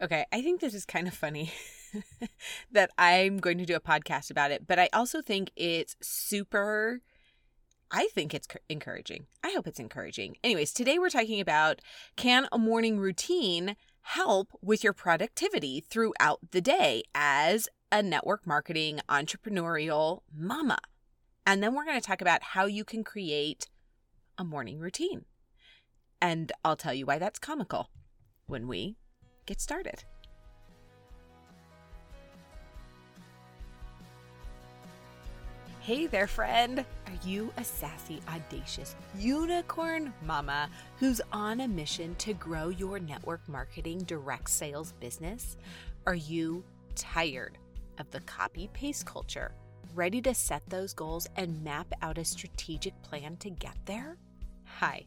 Okay, I think this is kind of funny that I'm going to do a podcast about it, but I also think it's super. I think it's encouraging. I hope it's encouraging. Anyways, today we're talking about can a morning routine help with your productivity throughout the day as a network marketing entrepreneurial mama? And then we're going to talk about how you can create a morning routine. And I'll tell you why that's comical when we get started. Hey there, friend. Are you a sassy, audacious unicorn mama who's on a mission to grow your network marketing direct sales business? Are you tired of the copy paste culture, ready to set those goals and map out a strategic plan to get there? Hi,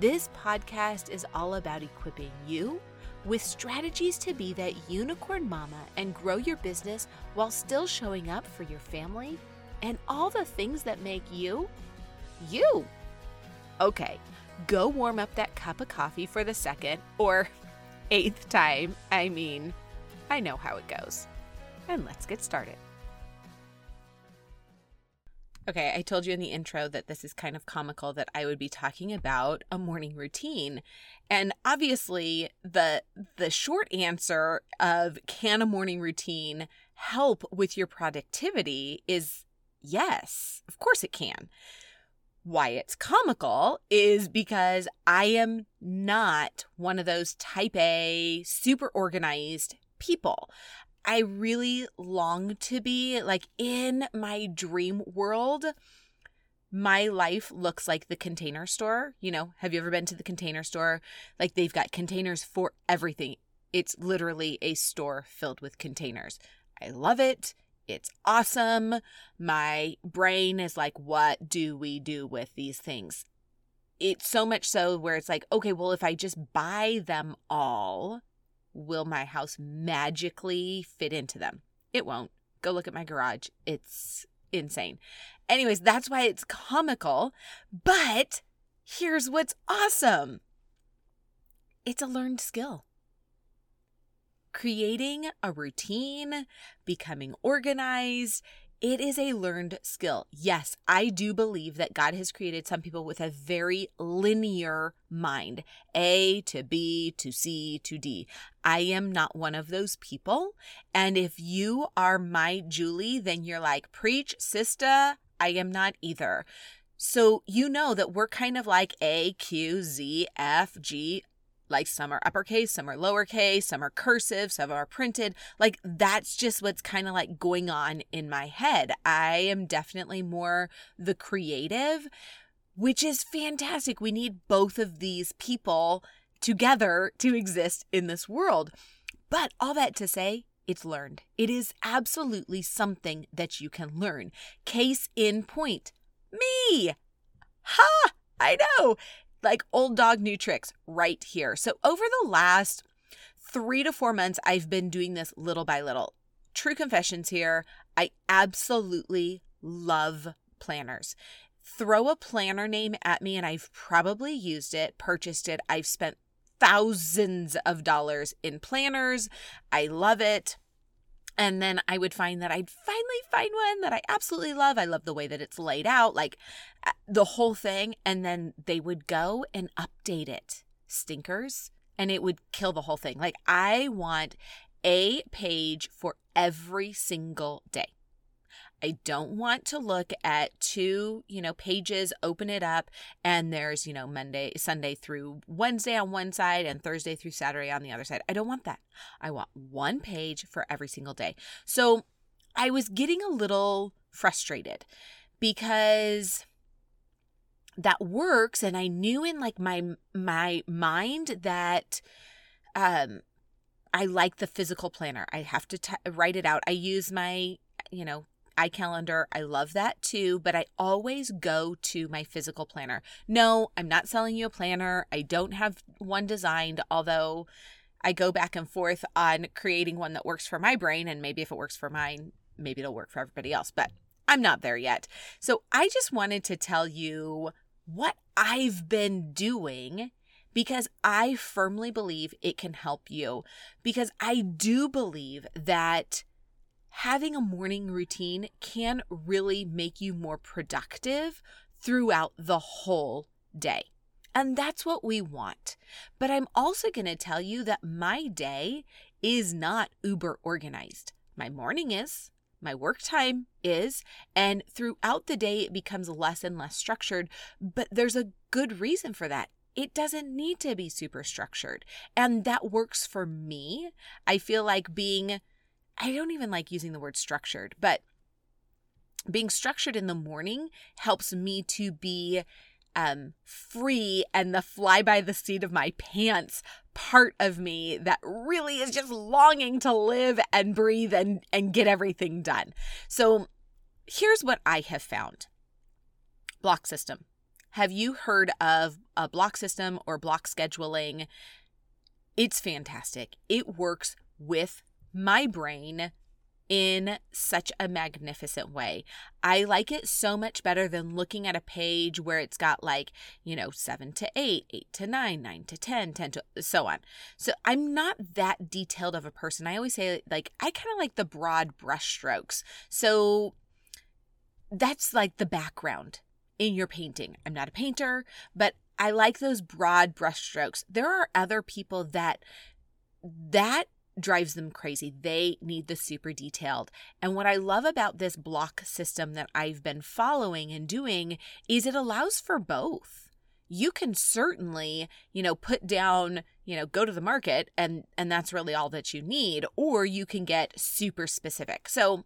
This podcast is all about equipping you with strategies to be that unicorn mama and grow your business while still showing up for your family and all the things that make you you. Okay, go warm up that cup of coffee for the second or eighth time. I mean, I know how it goes. And let's get started. Okay, I told you in the intro that this is kind of comical that I would be talking about a morning routine. And obviously, the the short answer of can a morning routine help with your productivity is yes. Of course it can. Why it's comical is because I am not one of those type A super organized people. I really long to be like in my dream world. My life looks like the container store. You know, have you ever been to the container store? Like they've got containers for everything. It's literally a store filled with containers. I love it. It's awesome. My brain is like, what do we do with these things? It's so much so where it's like, okay, well, if I just buy them all, will my house magically fit into them? It won't. Go look at my garage. It's insane. Anyways, that's why it's comical. But here's what's awesome it's a learned skill. Creating a routine, becoming organized, it is a learned skill. Yes, I do believe that God has created some people with a very linear mind A to B to C to D. I am not one of those people. And if you are my Julie, then you're like, preach, sister. I am not either. So you know that we're kind of like A, Q, Z, F, G, like some are uppercase, some are lowercase, some are cursive, some are printed. Like that's just what's kind of like going on in my head. I am definitely more the creative, which is fantastic. We need both of these people together to exist in this world. But all that to say, it's learned. It is absolutely something that you can learn. Case in point, me. Ha! I know like old dog new tricks right here. So over the last three to four months, I've been doing this little by little. True confessions here. I absolutely love planners. Throw a planner name at me, and I've probably used it, purchased it. I've spent thousands of dollars in planners. I love it. And then I would find that I'd finally find one that I absolutely love. I love the way that it's laid out, like uh, the whole thing. And then they would go and update it. Stinkers. And it would kill the whole thing. Like, I want a page for every single day. I don't want to look at two, you know, pages, open it up, and there's, you know, Monday, Sunday through Wednesday on one side and Thursday through Saturday on the other side. I don't want that. I want one page for every single day. So I was getting a little frustrated because that works and I knew in like my my mind that um I like the physical planner. I have to t- write it out. I use my, you know, iCalendar. I love that too, but I always go to my physical planner. No, I'm not selling you a planner. I don't have one designed, although I go back and forth on creating one that works for my brain. And maybe if it works for mine, maybe it'll work for everybody else, but I'm not there yet. So I just wanted to tell you what I've been doing because I firmly believe it can help you. Because I do believe that having a morning routine can really make you more productive throughout the whole day. And that's what we want. But I'm also going to tell you that my day is not uber organized. My morning is, my work time is, and throughout the day it becomes less and less structured. But there's a good reason for that. It doesn't need to be super structured. And that works for me. I feel like being, I don't even like using the word structured, but being structured in the morning helps me to be um free and the fly by the seat of my pants part of me that really is just longing to live and breathe and and get everything done. So here's what I have found. Block system. Have you heard of a block system or block scheduling? It's fantastic. It works with my brain in such a magnificent way. I like it so much better than looking at a page where it's got like, you know, 7 to 8, 8 to 9, 9 to 10, 10 to so on. So I'm not that detailed of a person. I always say like I kind of like the broad brushstrokes. So that's like the background in your painting. I'm not a painter, but I like those broad brushstrokes. There are other people that that drives them crazy. They need the super detailed. And what I love about this block system that I've been following and doing is it allows for both. You can certainly, you know, put down, you know, go to the market and and that's really all that you need or you can get super specific. So,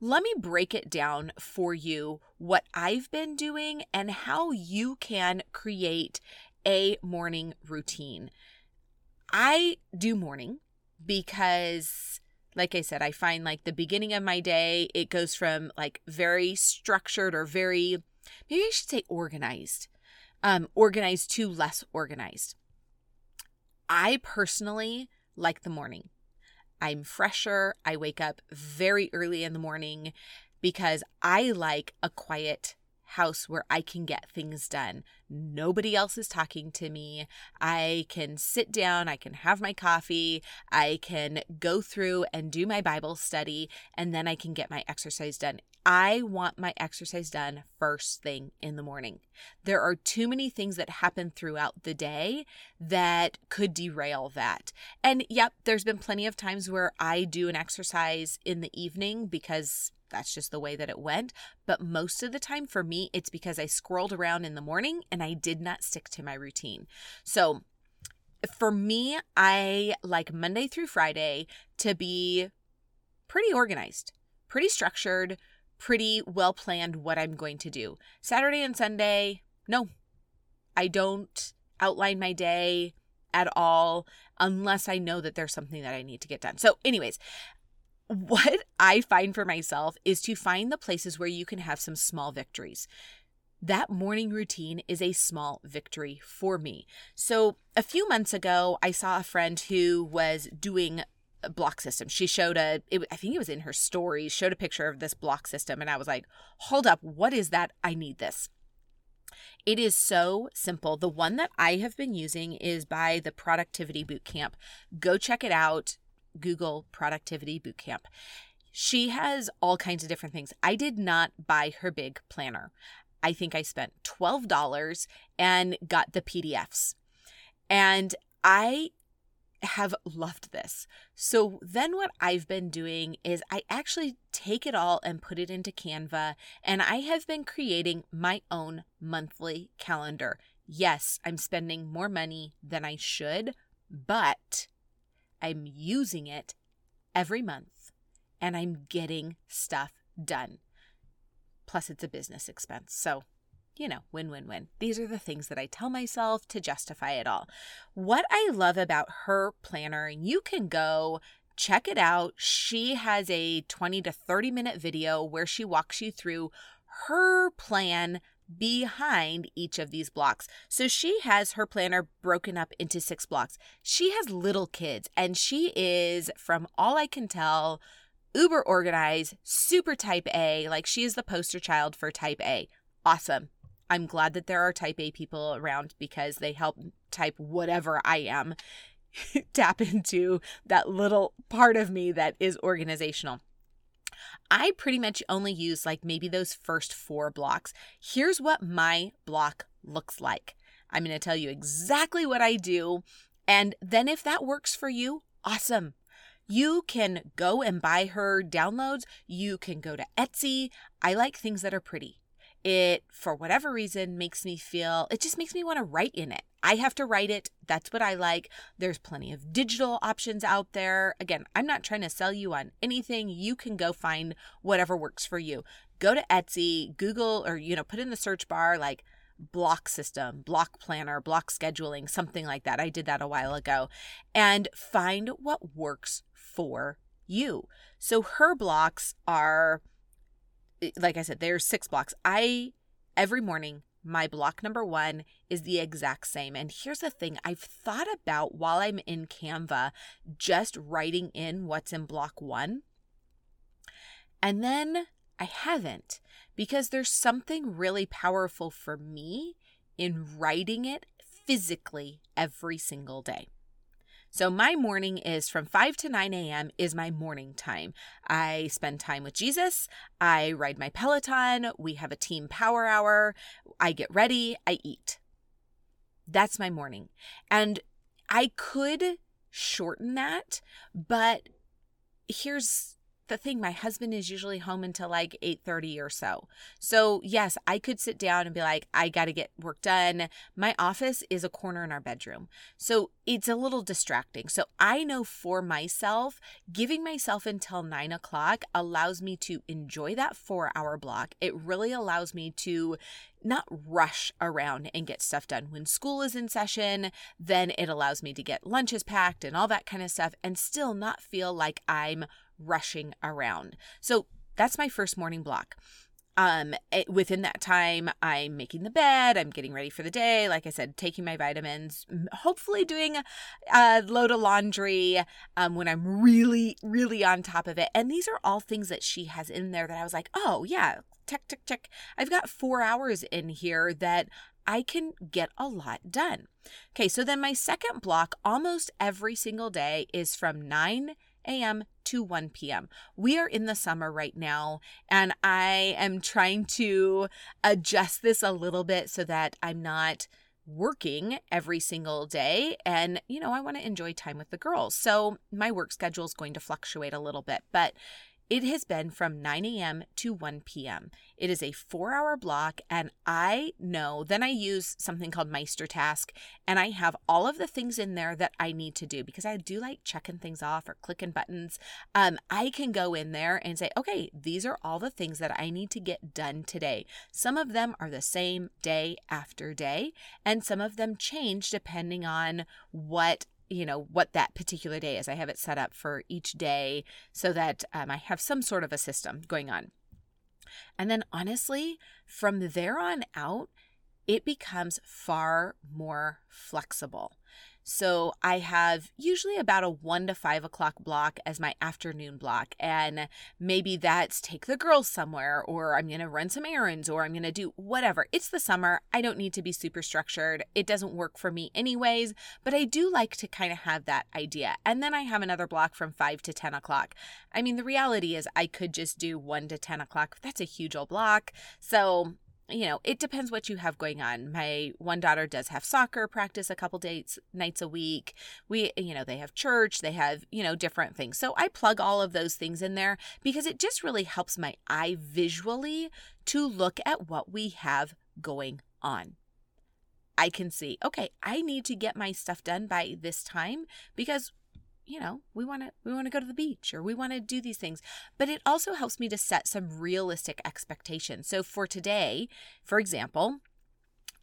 let me break it down for you what I've been doing and how you can create a morning routine. I do morning because like I said, I find like the beginning of my day, it goes from like very structured or very, maybe I should say organized, um, organized to less organized. I personally like the morning. I'm fresher. I wake up very early in the morning because I like a quiet house where I can get things done. Nobody else is talking to me. I can sit down, I can have my coffee, I can go through and do my Bible study, and then I can get my exercise done. I want my exercise done first thing in the morning. There are too many things that happen throughout the day that could derail that. And yep, there's been plenty of times where I do an exercise in the evening because that's just the way that it went. But most of the time for me, it's because I scrolled around in the morning and I did not stick to my routine. So for me, I like Monday through Friday to be pretty organized, pretty structured, pretty well planned what I'm going to do. Saturday and Sunday, no, I don't outline my day at all unless I know that there's something that I need to get done. So, anyways, what I find for myself is to find the places where you can have some small victories. That morning routine is a small victory for me. So, a few months ago, I saw a friend who was doing block system. She showed a, it, I think it was in her stories, showed a picture of this block system. And I was like, hold up, what is that? I need this. It is so simple. The one that I have been using is by the Productivity Bootcamp. Go check it out. Google Productivity Bootcamp. She has all kinds of different things. I did not buy her big planner. I think I spent $12 and got the PDFs. And I have loved this. So then what I've been doing is I actually take it all and put it into Canva and I have been creating my own monthly calendar. Yes, I'm spending more money than I should, but I'm using it every month and I'm getting stuff done. Plus, it's a business expense. So you know, win win win. These are the things that I tell myself to justify it all. What I love about her planner, and you can go check it out. She has a 20 to 30 minute video where she walks you through her plan behind each of these blocks. So she has her planner broken up into six blocks. She has little kids, and she is, from all I can tell, uber organized, super type A. Like she is the poster child for type A. Awesome. I'm glad that there are type A people around because they help type whatever I am tap into that little part of me that is organizational. I pretty much only use like maybe those first four blocks. Here's what my block looks like. I'm going to tell you exactly what I do. And then if that works for you, awesome. You can go and buy her downloads. You can go to Etsy. I like things that are pretty it for whatever reason makes me feel it just makes me want to write in it. I have to write it. That's what i like. There's plenty of digital options out there. Again i'm not trying to sell you on anything. You can go find whatever works for you. Go to etsy google or you know put in the search bar like block system block planner block scheduling something like that. I did that a while ago. And find what works for you. So her blocks are like I said, there's six blocks. I every morning my block number one is the exact same. And here's the thing I've thought about while I'm in Canva just writing in what's in block one. And then I haven't because there's something really powerful for me in writing it physically every single day. So my morning is from 5 to 9 a.m. is my morning time. I spend time with Jesus. I ride my Peloton. We have a team power hour. I get ready. I eat. That's my morning. And I could shorten that, but here's the thing my husband is usually home until like 8:30 or so. So, yes, I could sit down and be like I got to get work done. My office is a corner in our bedroom. So, it's a little distracting. So, I know for myself, giving myself until nine o'clock allows me to enjoy that four hour block. It really allows me to not rush around and get stuff done. When school is in session, then it allows me to get lunches packed and all that kind of stuff and still not feel like I'm rushing around. So that's my first morning block. Um, it, within that time, I'm making the bed, I'm getting ready for the day. Like I said, taking my vitamins, hopefully doing a, load of laundry um, when I'm really, really on top of it. And these are all things that she has in there that I was like, oh, yeah, check, check, check. I've got four hours in here that I can get a lot done. Okay, so then my second block almost every single day is from 9 a.m. to 1 p.m. We are in the summer right now, and I am trying to adjust this a little bit so that I'm not working every single day and you know I want to enjoy time with the girls. So my work schedule is going to fluctuate a little bit, but it has been from 9 a.m. to 1 p.m. It is a four hour block, and I know then I use something called MeisterTask, and I have all of the things in there that I need to do because I do like checking things off or clicking buttons. Um, I can go in there and say, okay, these are all the things that I need to get done today. Some of them are the same day after day, and some of them change depending on what you know what that particular day is. I have it set up for each day so that um, I have some sort of a system going on. And then honestly, from there on out, it becomes far more flexible. So I have usually about a one to five o'clock block as my afternoon block. And maybe that's take the girls somewhere, or I'm going to run some errands, or I'm going to do whatever. It's the summer. I don't need to be super structured. It doesn't work for me, anyways, but I do like to kind of have that idea. And then I have another block from five to 10 o'clock. I mean, the reality is I could just do one to 10 o'clock. That's a huge old block. So you know, it depends what you have going on. My one daughter does have soccer practice a couple days nights a week. We, you know, they have church, they have, you know, different things. So I plug all of those things in there because it just really helps my eye visually to look at what we have going on. I can see, okay, I need to get my stuff done by this time because you know, we want to we want to go to the beach or we want to do these things. But it also helps me to set some realistic expectations. So for today, for example,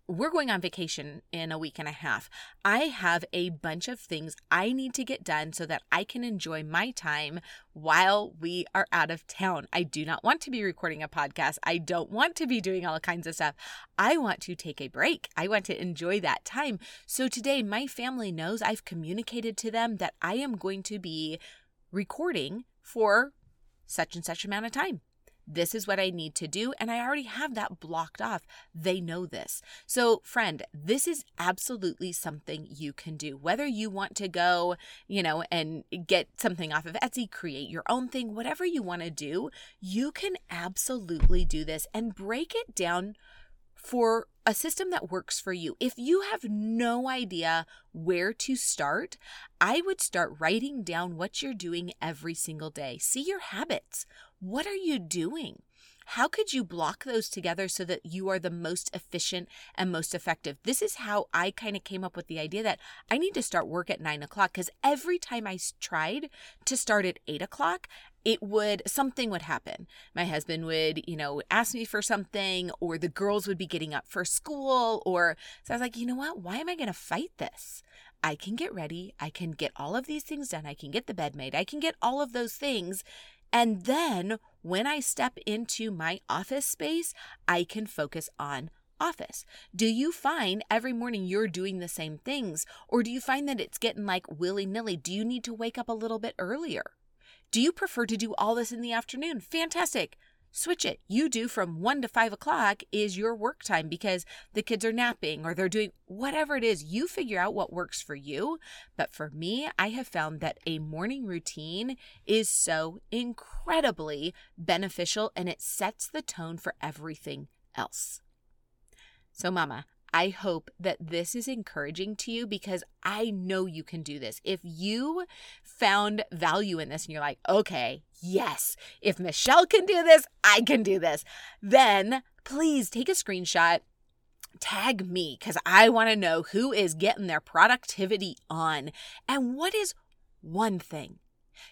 we're going on vacation in a week and a half. I have a bunch of things I need to get done so that I can enjoy my time while we are out of town. I do not want to be recording a podcast. I don't want to be doing all kinds of stuff. I want to take a break. I want to enjoy that time. So today, my family knows I've communicated to them that I am going to be recording for such and such amount of time. This is what I need to do. And I already have that blocked off. They know this. So, friend, this is absolutely something you can do. Whether you want to go, you know, and get something off of Etsy, create your own thing, whatever you want to do, you can absolutely do this and break it down for a system that works for you. If you have no idea where to start, I would start writing down what you're doing every single day. See your habits. What are you doing? How could you block those together so that you are the most efficient and most effective? This is how I kind of came up with the idea that I need to start work at nine o'clock because every time I tried to start at eight o'clock, it would something would happen. My husband would, you know, ask me for something, or the girls would be getting up for school, or so I was like, you know what? Why am I going to fight this? I can get ready. I can get all of these things done. I can get the bed made. I can get all of those things and then when I step into my office space, I can focus on office. Do you find every morning you're doing the same things? Or do you find that it's getting like willy nilly? Do you need to wake up a little bit earlier? Do you prefer to do all this in the afternoon? Fantastic switch it. You do from one to five o'clock is your work time because the kids are napping or they're doing whatever it is. You figure out what works for you. But for me, I have found that a morning routine is so incredibly beneficial and it sets the tone for everything else. So, Mama, I hope that this is encouraging to you because I know you can do this. If you found value in this and you're like, okay, yes, if Michelle can do this, I can do this, then please take a screenshot tag me because I want to know who is getting their productivity on. And what is one thing?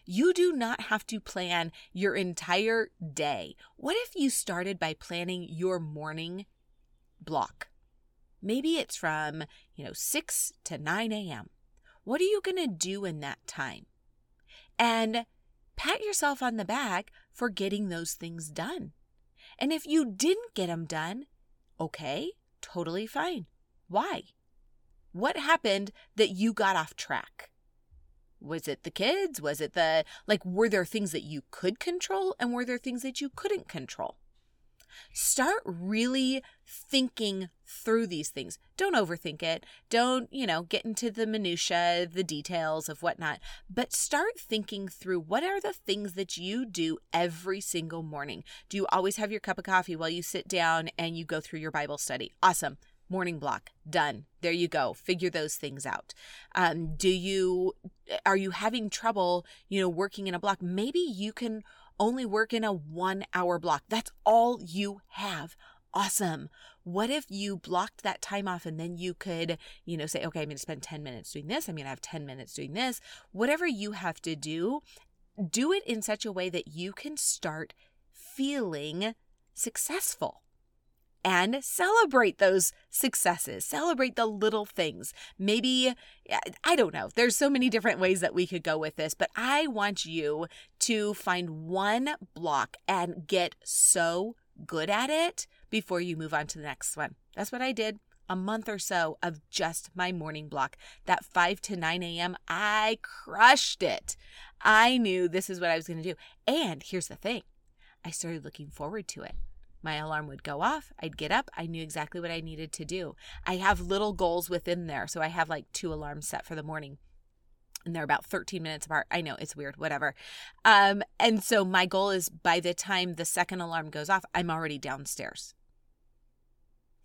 You do not have to plan your entire day. What if you started by planning your morning block? Maybe it's from, you know, 6 to 9 a.m. What are you going to do in that time? And pat yourself on the back for getting those things done. And if you didn't get them done, okay, totally fine. Why? What happened that you got off track? Was it the kids? Was it the, like, were there things that you could control and were there things that you couldn't control? Start really thinking through these things. Don't overthink it. Don't, you know, get into the minutia, the details of whatnot, but start thinking through what are the things that you do every single morning. Do you always have your cup of coffee while you sit down and you go through your Bible study? Awesome morning block done there you go figure those things out um, do you are you having trouble you know working in a block maybe you can only work in a one hour block. That's all you have. Awesome. What if you blocked that time off and then you could, you know, say, okay, I'm going to spend 10 minutes doing this. I'm going to have 10 minutes doing this. Whatever you have to do, do it in such a way that you can start feeling successful and celebrate those successes. Celebrate the little things. Maybe, I don't know, there's so many different ways that we could go with this, but I want you to find one block and get so good at it before you move on to the next one. That's what I did. A month or so of just my morning block. That 5 to 9 a.m., I crushed it. I knew this is what I was going to do. And here's the thing I started looking forward to it. My alarm would go off. I'd get up. I knew exactly what I needed to do. I have little goals within there. So I have like two alarms set for the morning and they're about 13 minutes apart. I know it's weird, whatever. Um, and so my goal is by the time the second alarm goes off, I'm already downstairs.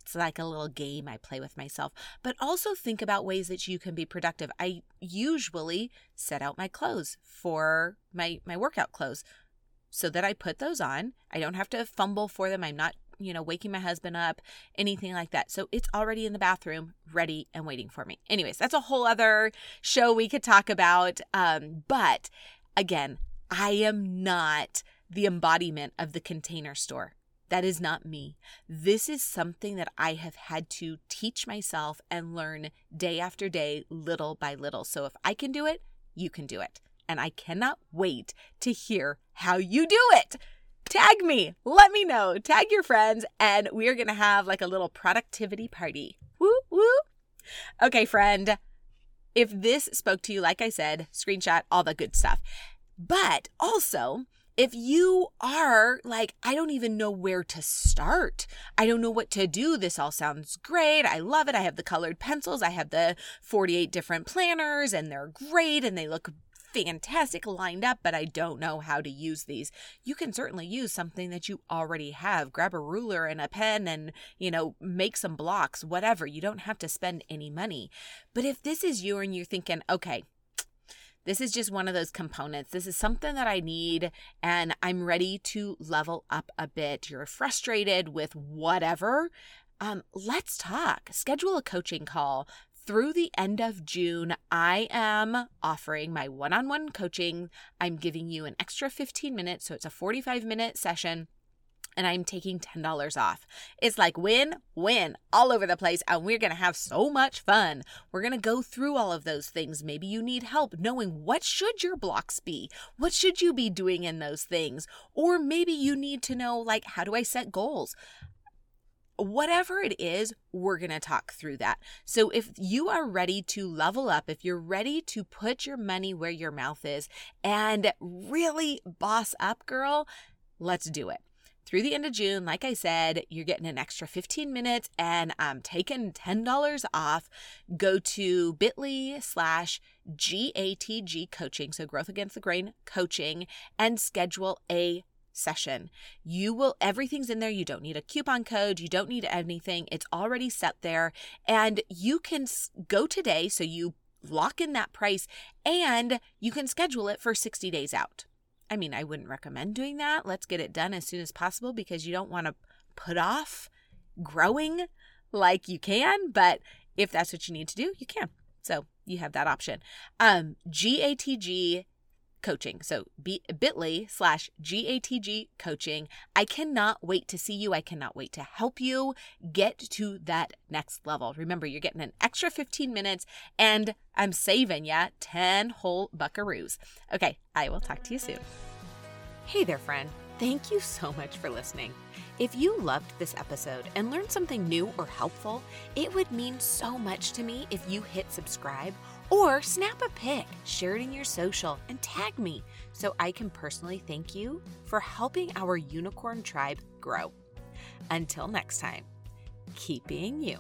It's like a little game I play with myself, but also think about ways that you can be productive. I usually set out my clothes for my my workout clothes so that I put those on. I don't have to fumble for them. I'm not you know, waking my husband up, anything like that. So it's already in the bathroom, ready and waiting for me. Anyways, that's a whole other show we could talk about. Um, but again, I am not the embodiment of the container store. That is not me. This is something that I have had to teach myself and learn day after day, little by little. So if I can do it, you can do it. And I cannot wait to hear how you do it. Tag me, let me know, tag your friends, and we are going to have like a little productivity party. Woo, woo. Okay, friend, if this spoke to you, like I said, screenshot all the good stuff. But also, if you are like, I don't even know where to start, I don't know what to do. This all sounds great. I love it. I have the colored pencils, I have the 48 different planners, and they're great and they look fantastic lined up, but I don't know how to use these. You can certainly use something that you already have. Grab a ruler and a pen and, you know, make some blocks, whatever. You don't have to spend any money. But if this is you and you're thinking, okay, this is just one of those components. This is something that I need, and I'm ready to level up a bit. You're frustrated with whatever. Um, let's talk. Schedule a coaching call. Through the end of June, I am offering my one on one coaching. I'm giving you an extra 15 minutes, so it's a 45 minute session and I'm taking $10 off. It's like win, win all over the place, and we're gonna have so much fun. We're gonna go through all of those things. Maybe you need help knowing what should your blocks be? What should you be doing in those things? Or maybe you need to know, like, how do I set goals? Whatever it is, we're going to talk through that. So, if you are ready to level up, if you're ready to put your money where your mouth is and really boss up, girl, let's do it through the end of June, like I said, you're getting an extra 15 minutes and I'm taking $10 off. Go to bit.ly slash GATG coaching, so growth against the grain coaching, and schedule a session. You will, everything's in there. You don't need a coupon code. You don't need anything. It's already set there. And you can go today. So you lock in that price and you can schedule it for 60 days out. I mean, I wouldn't recommend doing that. Let's get it done as soon as possible because you don't want to put off growing like you can. But if that's what you need to do, you can. So you have that option. Um, GATG coaching. So bit.ly slash GATG coaching. I cannot wait to see you. I cannot wait to help you get to that next level. Remember, you're getting an extra 15 minutes and I'm saving ya 10 whole buckaroos. Okay, I will talk to you soon. Hey there, friend. Thank you so much for listening. If you loved this episode and learned something new or helpful, it would mean so much to me if you hit subscribe or snap a pic, share it in your social, and tag me so I can personally thank you for helping our unicorn tribe grow. Until next time, keep being you.